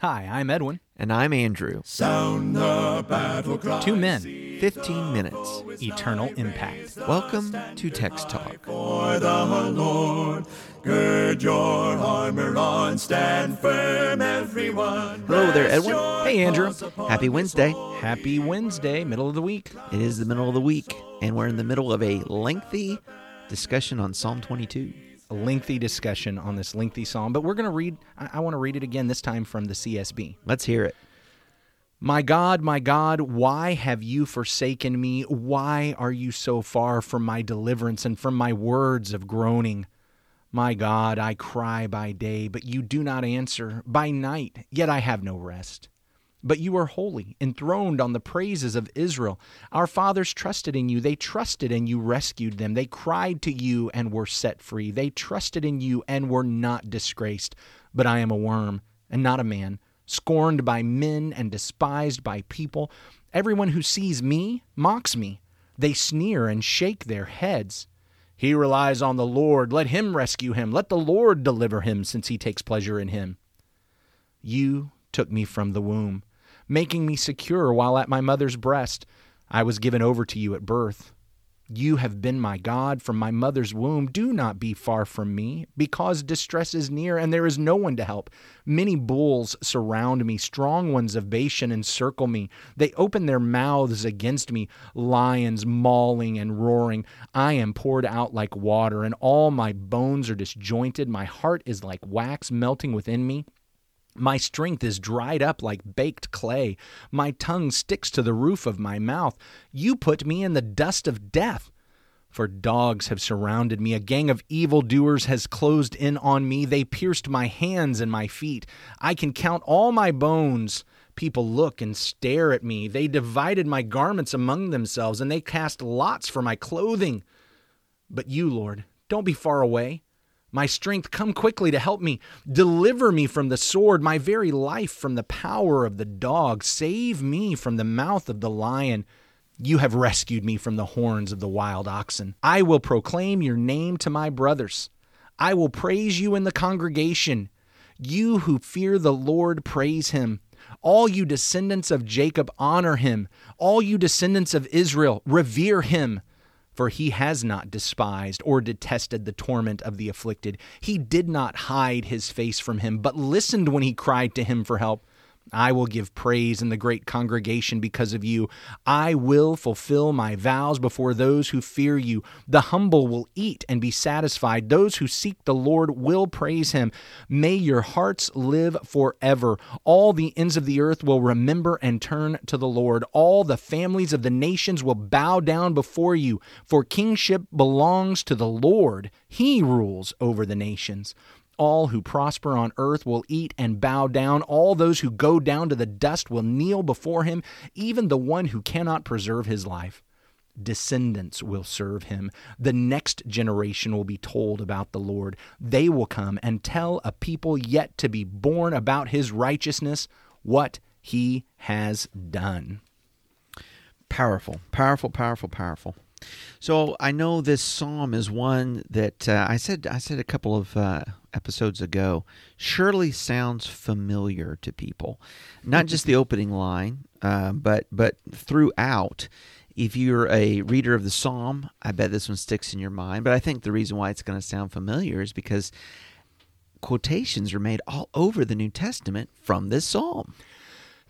Hi, I'm Edwin. And I'm Andrew. Sound the battle cry. Two men, 15 minutes. eternal impact. Welcome to Text Talk. For the Lord, gird your armor on, stand firm, everyone. Hello there, Edwin. Hey, Andrew. Happy Wednesday. Happy Wednesday, middle of the week. It is the middle of the week, and we're in the middle of a lengthy discussion on Psalm 22. A lengthy discussion on this lengthy psalm, but we're going to read, I, I want to read it again, this time from the CSB. Let's hear it. My God, my God, why have you forsaken me? Why are you so far from my deliverance and from my words of groaning? My God, I cry by day, but you do not answer, by night, yet I have no rest. But you are holy, enthroned on the praises of Israel. Our fathers trusted in you. They trusted and you rescued them. They cried to you and were set free. They trusted in you and were not disgraced. But I am a worm and not a man, scorned by men and despised by people. Everyone who sees me mocks me. They sneer and shake their heads. He relies on the Lord. Let him rescue him. Let the Lord deliver him, since he takes pleasure in him. You took me from the womb, making me secure while at my mother's breast. I was given over to you at birth. You have been my God from my mother's womb. Do not be far from me, because distress is near and there is no one to help. Many bulls surround me, strong ones of Bashan encircle me. They open their mouths against me, lions mauling and roaring. I am poured out like water, and all my bones are disjointed. My heart is like wax melting within me. My strength is dried up like baked clay. My tongue sticks to the roof of my mouth. You put me in the dust of death. For dogs have surrounded me. A gang of evildoers has closed in on me. They pierced my hands and my feet. I can count all my bones. People look and stare at me. They divided my garments among themselves, and they cast lots for my clothing. But you, Lord, don't be far away. My strength, come quickly to help me. Deliver me from the sword, my very life from the power of the dog. Save me from the mouth of the lion. You have rescued me from the horns of the wild oxen. I will proclaim your name to my brothers. I will praise you in the congregation. You who fear the Lord, praise him. All you descendants of Jacob, honor him. All you descendants of Israel, revere him. For he has not despised or detested the torment of the afflicted. He did not hide his face from him, but listened when he cried to him for help. I will give praise in the great congregation because of you. I will fulfill my vows before those who fear you. The humble will eat and be satisfied. Those who seek the Lord will praise him. May your hearts live forever. All the ends of the earth will remember and turn to the Lord. All the families of the nations will bow down before you, for kingship belongs to the Lord. He rules over the nations. All who prosper on earth will eat and bow down. All those who go down to the dust will kneel before him, even the one who cannot preserve his life. Descendants will serve him. The next generation will be told about the Lord. They will come and tell a people yet to be born about his righteousness, what he has done. Powerful, powerful, powerful, powerful. So I know this psalm is one that uh, I said I said a couple of uh, episodes ago. Surely sounds familiar to people, not just the opening line, uh, but but throughout. If you're a reader of the psalm, I bet this one sticks in your mind. But I think the reason why it's going to sound familiar is because quotations are made all over the New Testament from this psalm.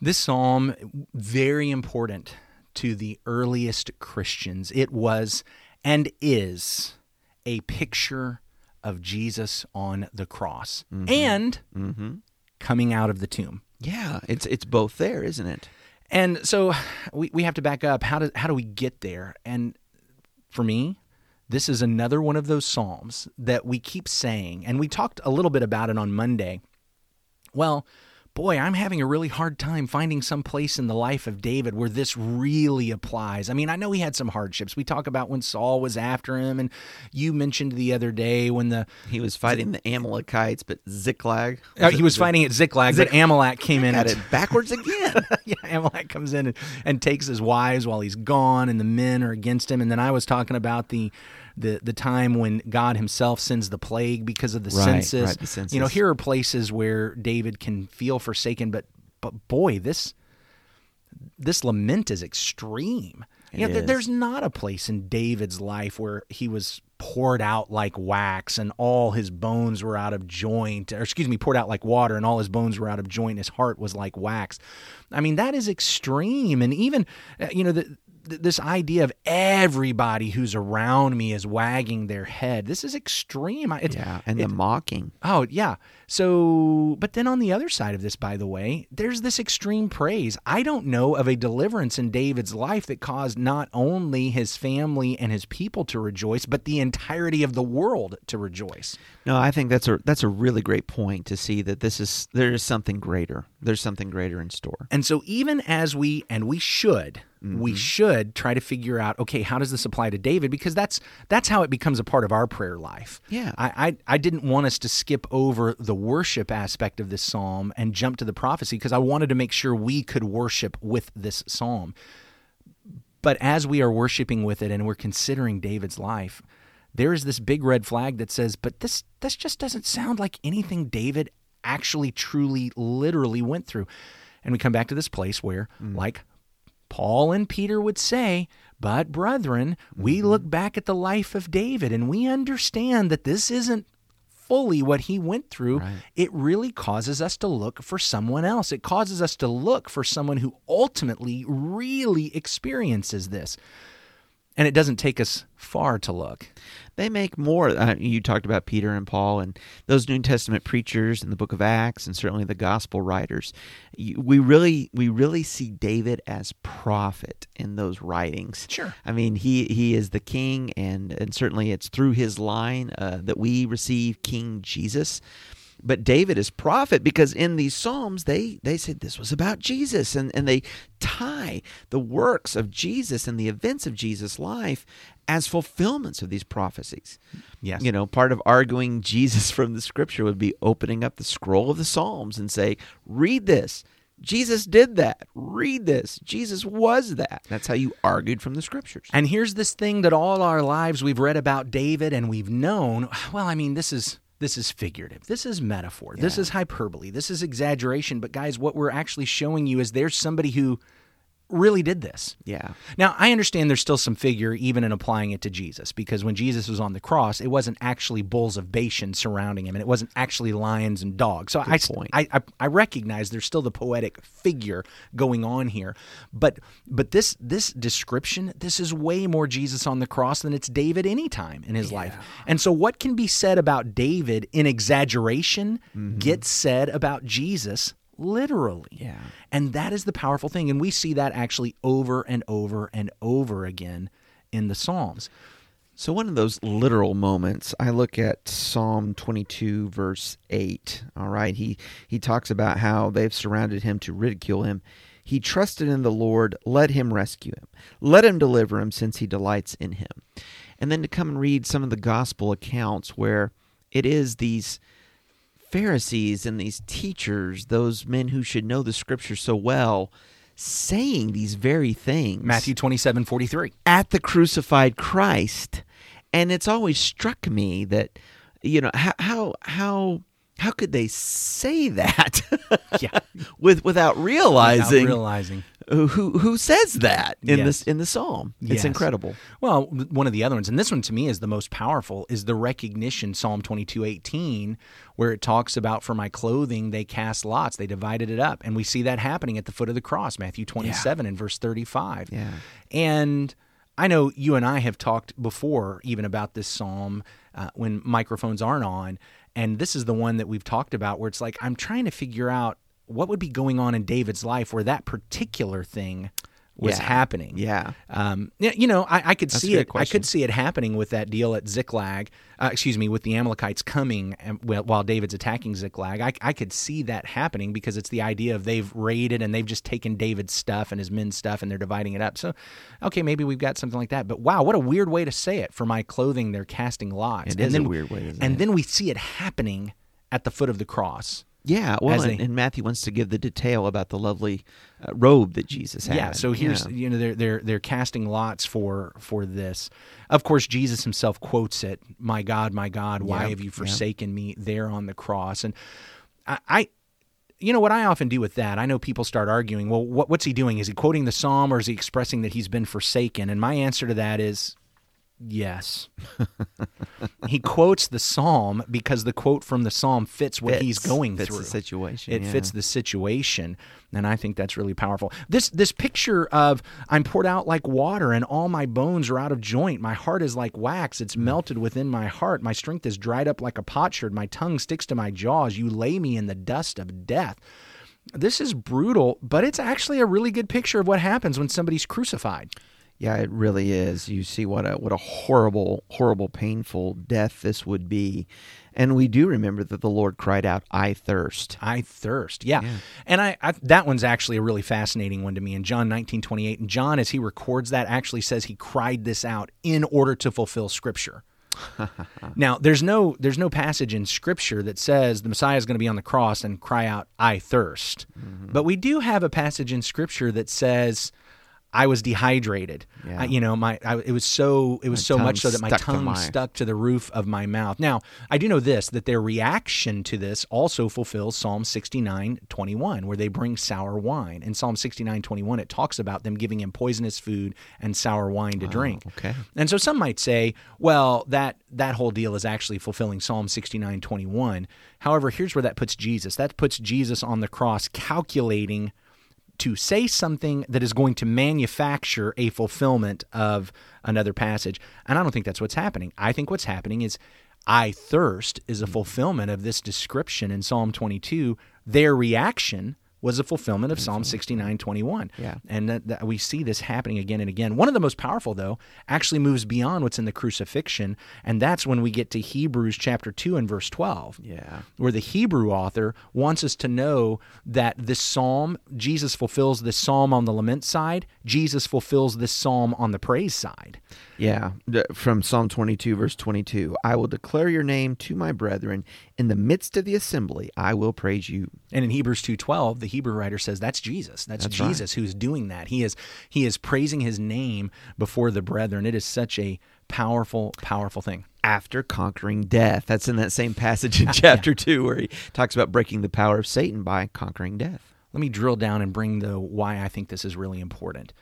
This psalm very important to the earliest Christians. It was and is a picture of Jesus on the cross mm-hmm. and mm-hmm. coming out of the tomb. Yeah, it's it's both there, isn't it? And so we, we have to back up. How do, how do we get there? And for me, this is another one of those Psalms that we keep saying, and we talked a little bit about it on Monday. Well, boy, I'm having a really hard time finding some place in the life of David where this really applies. I mean, I know he had some hardships. We talk about when Saul was after him, and you mentioned the other day when the He was fighting the Amalekites, but Ziklag. uh, he was fighting at Ziklag, but Amalek came in at it backwards again. yeah, Amalek comes in and, and takes his wives while he's gone, and the men are against him. And then I was talking about the the the time when God Himself sends the plague because of the Right, census. right, the census. You know, here are places where David can feel forsaken, but but boy, this this lament is extreme. You know, It th- there's not a place in David's life where he was poured out like wax and all his bones were out of joint, or excuse me, poured out like water and all his bones were out of joint. His heart was like wax. I mean, that is extreme. And even, uh, you know, the, th- this idea of everybody who's around me is wagging their head. This is extreme. It's, Yeah, and the mocking. Oh, yeah. So, but then on the other side of this, by the way, there's this extreme praise. I don't know of a deliverance in David's life that caused not only his family and his people to rejoice, but the entirety of the world to rejoice. No, I think that's a that's a really great point to see that this is there is something greater. There's something greater in store. And so, even as we, and we should, we mm-hmm. should try to figure out, okay, how does this apply to David? Because that's that's how it becomes a part of our prayer life. Yeah. I, I, I didn't want us to skip over the worship aspect of this psalm and jump to the prophecy because I wanted to make sure we could worship with this psalm. But as we are worshiping with it and we're considering David's life, there is this big red flag that says, but this this just doesn't sound like anything David actually truly literally went through. And we come back to this place where mm. like Paul and Peter would say, but brethren, we mm-hmm. look back at the life of David and we understand that this isn't fully what he went through, it really causes us to look for someone else. It causes us to look for someone who ultimately really experiences this. And it doesn't take us far to look. They make more. Uh, you talked about Peter and Paul and those New Testament preachers in the Book of Acts, and certainly the Gospel writers. We really, we really see David as prophet in those writings. Sure. I mean, he he is the king, and and certainly it's through his line uh, that we receive King Jesus. But David is prophet because in these psalms they they said this was about Jesus, and and they tie the works of Jesus and the events of Jesus' life as fulfillments of these prophecies. Yes. You know, part of arguing Jesus from the scripture would be opening up the scroll of the Psalms and say, read this. Jesus did that. Read this. Jesus was that. That's how you argued from the scriptures. And here's this thing that all our lives we've read about David and we've known, well, I mean, this is this is figurative. This is metaphor. This is hyperbole. This is exaggeration, but guys, what we're actually showing you is there's somebody who really did this. Yeah. Now, I understand there's still some figure even in applying it to Jesus because when Jesus was on the cross, it wasn't actually bulls of Bashan surrounding him and it wasn't actually lions and dogs. So I. I, I I recognize there's still the poetic figure going on here. But but this this description, this is way more Jesus on the cross than it's David anytime in his life. And so what can be said about David in exaggeration mm-hmm. gets said about Jesus literally. Yeah. And that is the powerful thing. And we see that actually over and over and over again in the Psalms. So, one of those literal moments, I look at Psalm 22, verse 8. All right. He, he talks about how they've surrounded him to ridicule him. He trusted in the Lord. Let him rescue him. Let him deliver him, since he delights in him. And then to come and read some of the gospel accounts where it is these Pharisees and these teachers, those men who should know the scripture so well, saying these very things Matthew 27 43. at the crucified Christ. And it's always struck me that, you know, how how how, how could they say that Yeah. with without realizing Without realizing. Who who says that in Yes. this in the psalm? Yes. It's incredible. Well, one of the other ones, and this one to me is the most powerful, is the recognition, Psalm 22 18, where it talks about, For my clothing they cast lots, they divided it up. And we see that happening at the foot of the cross, Matthew 27 and verse 35. Yeah. And I know you and I have talked before, even about this psalm uh, when microphones aren't on. And this is the one that we've talked about where it's like, I'm trying to figure out what would be going on in David's life where that particular thing was Yeah. happening. Yeah. Um, you know, I, I could That's see it. I could see it happening with that deal at Ziklag. Uh, excuse me, with the Amalekites coming and, while David's attacking Ziklag. I, I could see that happening because it's the idea of they've raided and they've just taken David's stuff and his men's stuff and they're dividing it up. So, okay, maybe we've got something like that. But wow, what a weird way to say it. For my clothing, they're casting lots. It and is a weird way And it. then we see it happening at the foot of the cross. Yeah, well, and, they- and Matthew wants to give the detail about the lovely uh, robe that Jesus had. Yeah, so here's Yeah. you know they're they're they're casting lots for for this. Of course, Jesus himself quotes it, "My God, my God, why Yep, have you yep. forsaken me?" There on the cross, and I, I, you know what I often do with that. I know people start arguing. Well, what, what's he doing? Is he quoting the psalm, or is he expressing that he's been forsaken? And my answer to that is. Yes. he quotes the psalm because the quote from the psalm fits what he's Fits- going fits through. the situation, It yeah. fits the situation, and I think that's really powerful. This this picture of I'm poured out like water, and all my bones are out of joint. My heart is like wax; it's mm. melted within my heart. My strength is dried up like a potsherd. My tongue sticks to my jaws. You lay me in the dust of death. This is brutal, but it's actually a really good picture of what happens when somebody's crucified. Yeah, it really is. You see what a what a horrible, horrible, painful death this would be, and we do remember that the Lord cried out, "I thirst." I thirst. Yeah. And I, I that one's actually a really fascinating one to me in John 19, 28. And John, as he records that, actually says he cried this out in order to fulfill scripture. now, there's no there's no passage in scripture that says the Messiah is going to be on the cross and cry out, I thirst. Mm-hmm. But we do have a passage in scripture that says I was dehydrated. Yeah. I- you know, my I, it was so it was My so much so that my stuck to tongue my- stuck to the roof of my mouth. Now, I do know this that their reaction to this also fulfills Psalm 69 21, where they bring sour wine. In Psalm 69 21, it talks about them giving him poisonous food and sour wine to drink. okay. And so some might say, well, that that whole deal is actually fulfilling Psalm 69 21. However, here's where that puts Jesus. That puts Jesus on the cross calculating to say something that is going to manufacture a fulfillment of another passage. And I don't think that's what's happening. I think what's happening is I thirst is a mm-hmm. fulfillment of this description in Psalm 22. Their reaction was a fulfillment of Psalm 69 21. Yeah. And that, that we see this happening again and again. One of the most powerful, though, actually moves beyond what's in the crucifixion. And that's when we get to Hebrews chapter 2 and verse 12 Yeah. where the Hebrew author wants us to know that this psalm, Jesus fulfills this psalm on the lament side, Jesus fulfills this psalm on the praise side. Yeah, from Psalm 22, verse 22. I will declare your name to my brethren. In the midst of the assembly, I will praise you. And in Hebrews 2:12, the Hebrew writer says that's Jesus. That's, That's right. Jesus who's doing that. He is he is praising his name before the brethren. It is such a powerful powerful thing. After conquering death. That's in that same passage in chapter 2 where he talks about breaking the power of Satan by conquering death. Let me drill down and bring the why I think this is really important.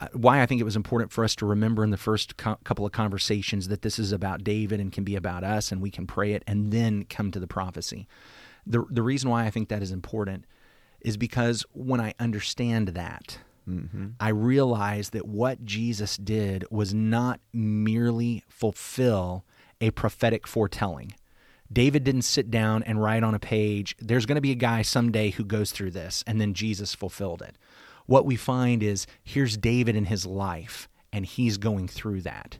Uh, why I think it was important for us to remember in the first co- couple of conversations that this is about David and can be about us, and we can pray it and then come to the prophecy. The, the reason why I think that is important is because when I understand that, mm-hmm. I realize that what Jesus did was not merely fulfill a prophetic foretelling. David didn't sit down and write on a page, there's going to be a guy someday who goes through this, and then Jesus fulfilled it. What we find is here's David in his life, and he's going through that.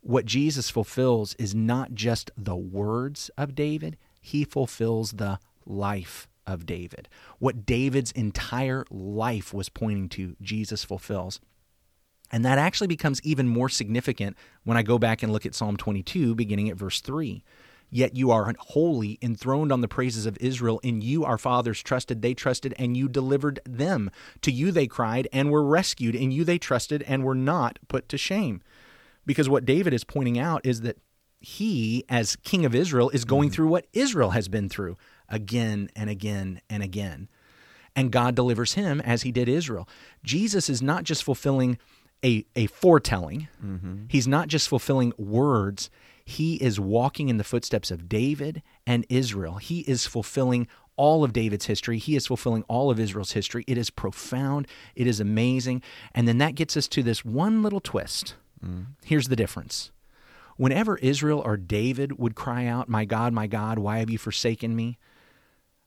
What Jesus fulfills is not just the words of David, he fulfills the life of David. What David's entire life was pointing to, Jesus fulfills. And that actually becomes even more significant when I go back and look at Psalm 22, beginning at verse 3. Yet you are holy, enthroned on the praises of Israel. In you our fathers trusted, they trusted, and you delivered them. To you they cried and were rescued. In you they trusted and were not put to shame. Because what David is pointing out is that he, as king of Israel, is going mm. through what Israel has been through again and again and again and God delivers him as he did Israel. Jesus is not just fulfilling a, a foretelling, mm-hmm. he's not just fulfilling words, he is walking in the footsteps of David and Israel. He is fulfilling all of David's history, he is fulfilling all of Israel's history. It is profound, it is amazing. And then that gets us to this one little twist. Mm. Here's the difference. Whenever Israel or David would cry out, My God, my God, why have you forsaken me?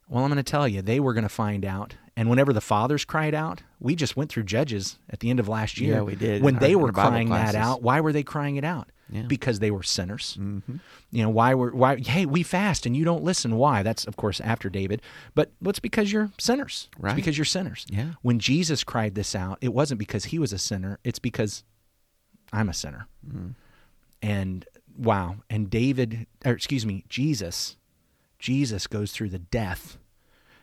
Well, I'm going to tell you, they were going to find out. And whenever the fathers cried out, we just went through Judges at the end of last year. Yeah, we did When they our- were in our Bible crying that out, why were they crying it out? Yeah. Because they were sinners. Mm-hmm. You know, why were why? Hey, we fast and you don't listen. Why? That's of course after David, but what's because you're sinners. Right. It's because you're sinners. Yeah. When Jesus cried this out, it wasn't because he was a sinner. It's because I'm a sinner. And wow. And David, or excuse me, Jesus, Jesus goes through the death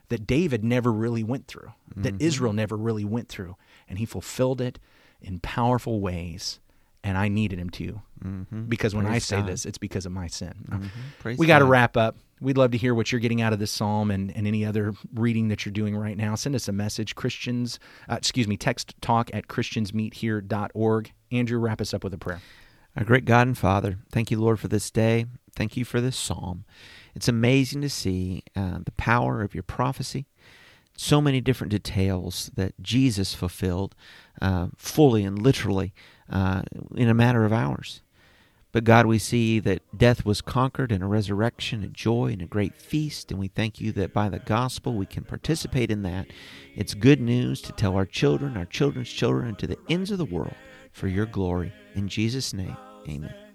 that David never really went through, that Mm-hmm. Israel never really went through. And he fulfilled it in powerful ways. And I needed him to. Because when I Mm-hmm. Say God. this, it's because of my sin. Praise we got to wrap up. We'd love to hear what you're getting out of this psalm and, and any other reading that you're doing right now. Send us a message, Christians, uh, excuse me, text talk at christiansmeethere.org. Andrew, wrap us up with a prayer. Our great God and Father, thank you, Lord, for this day. Thank you for this psalm. It's amazing to see uh, the power of your prophecy. So many different details that Jesus fulfilled uh, fully and literally uh, in a matter of hours. But God, we see that death was conquered and a resurrection, a joy, and a great feast. And we thank you that by the gospel we can participate in that. It's good news to tell our children, our children's children, and to the ends of the world for your glory. In Jesus' name, amen.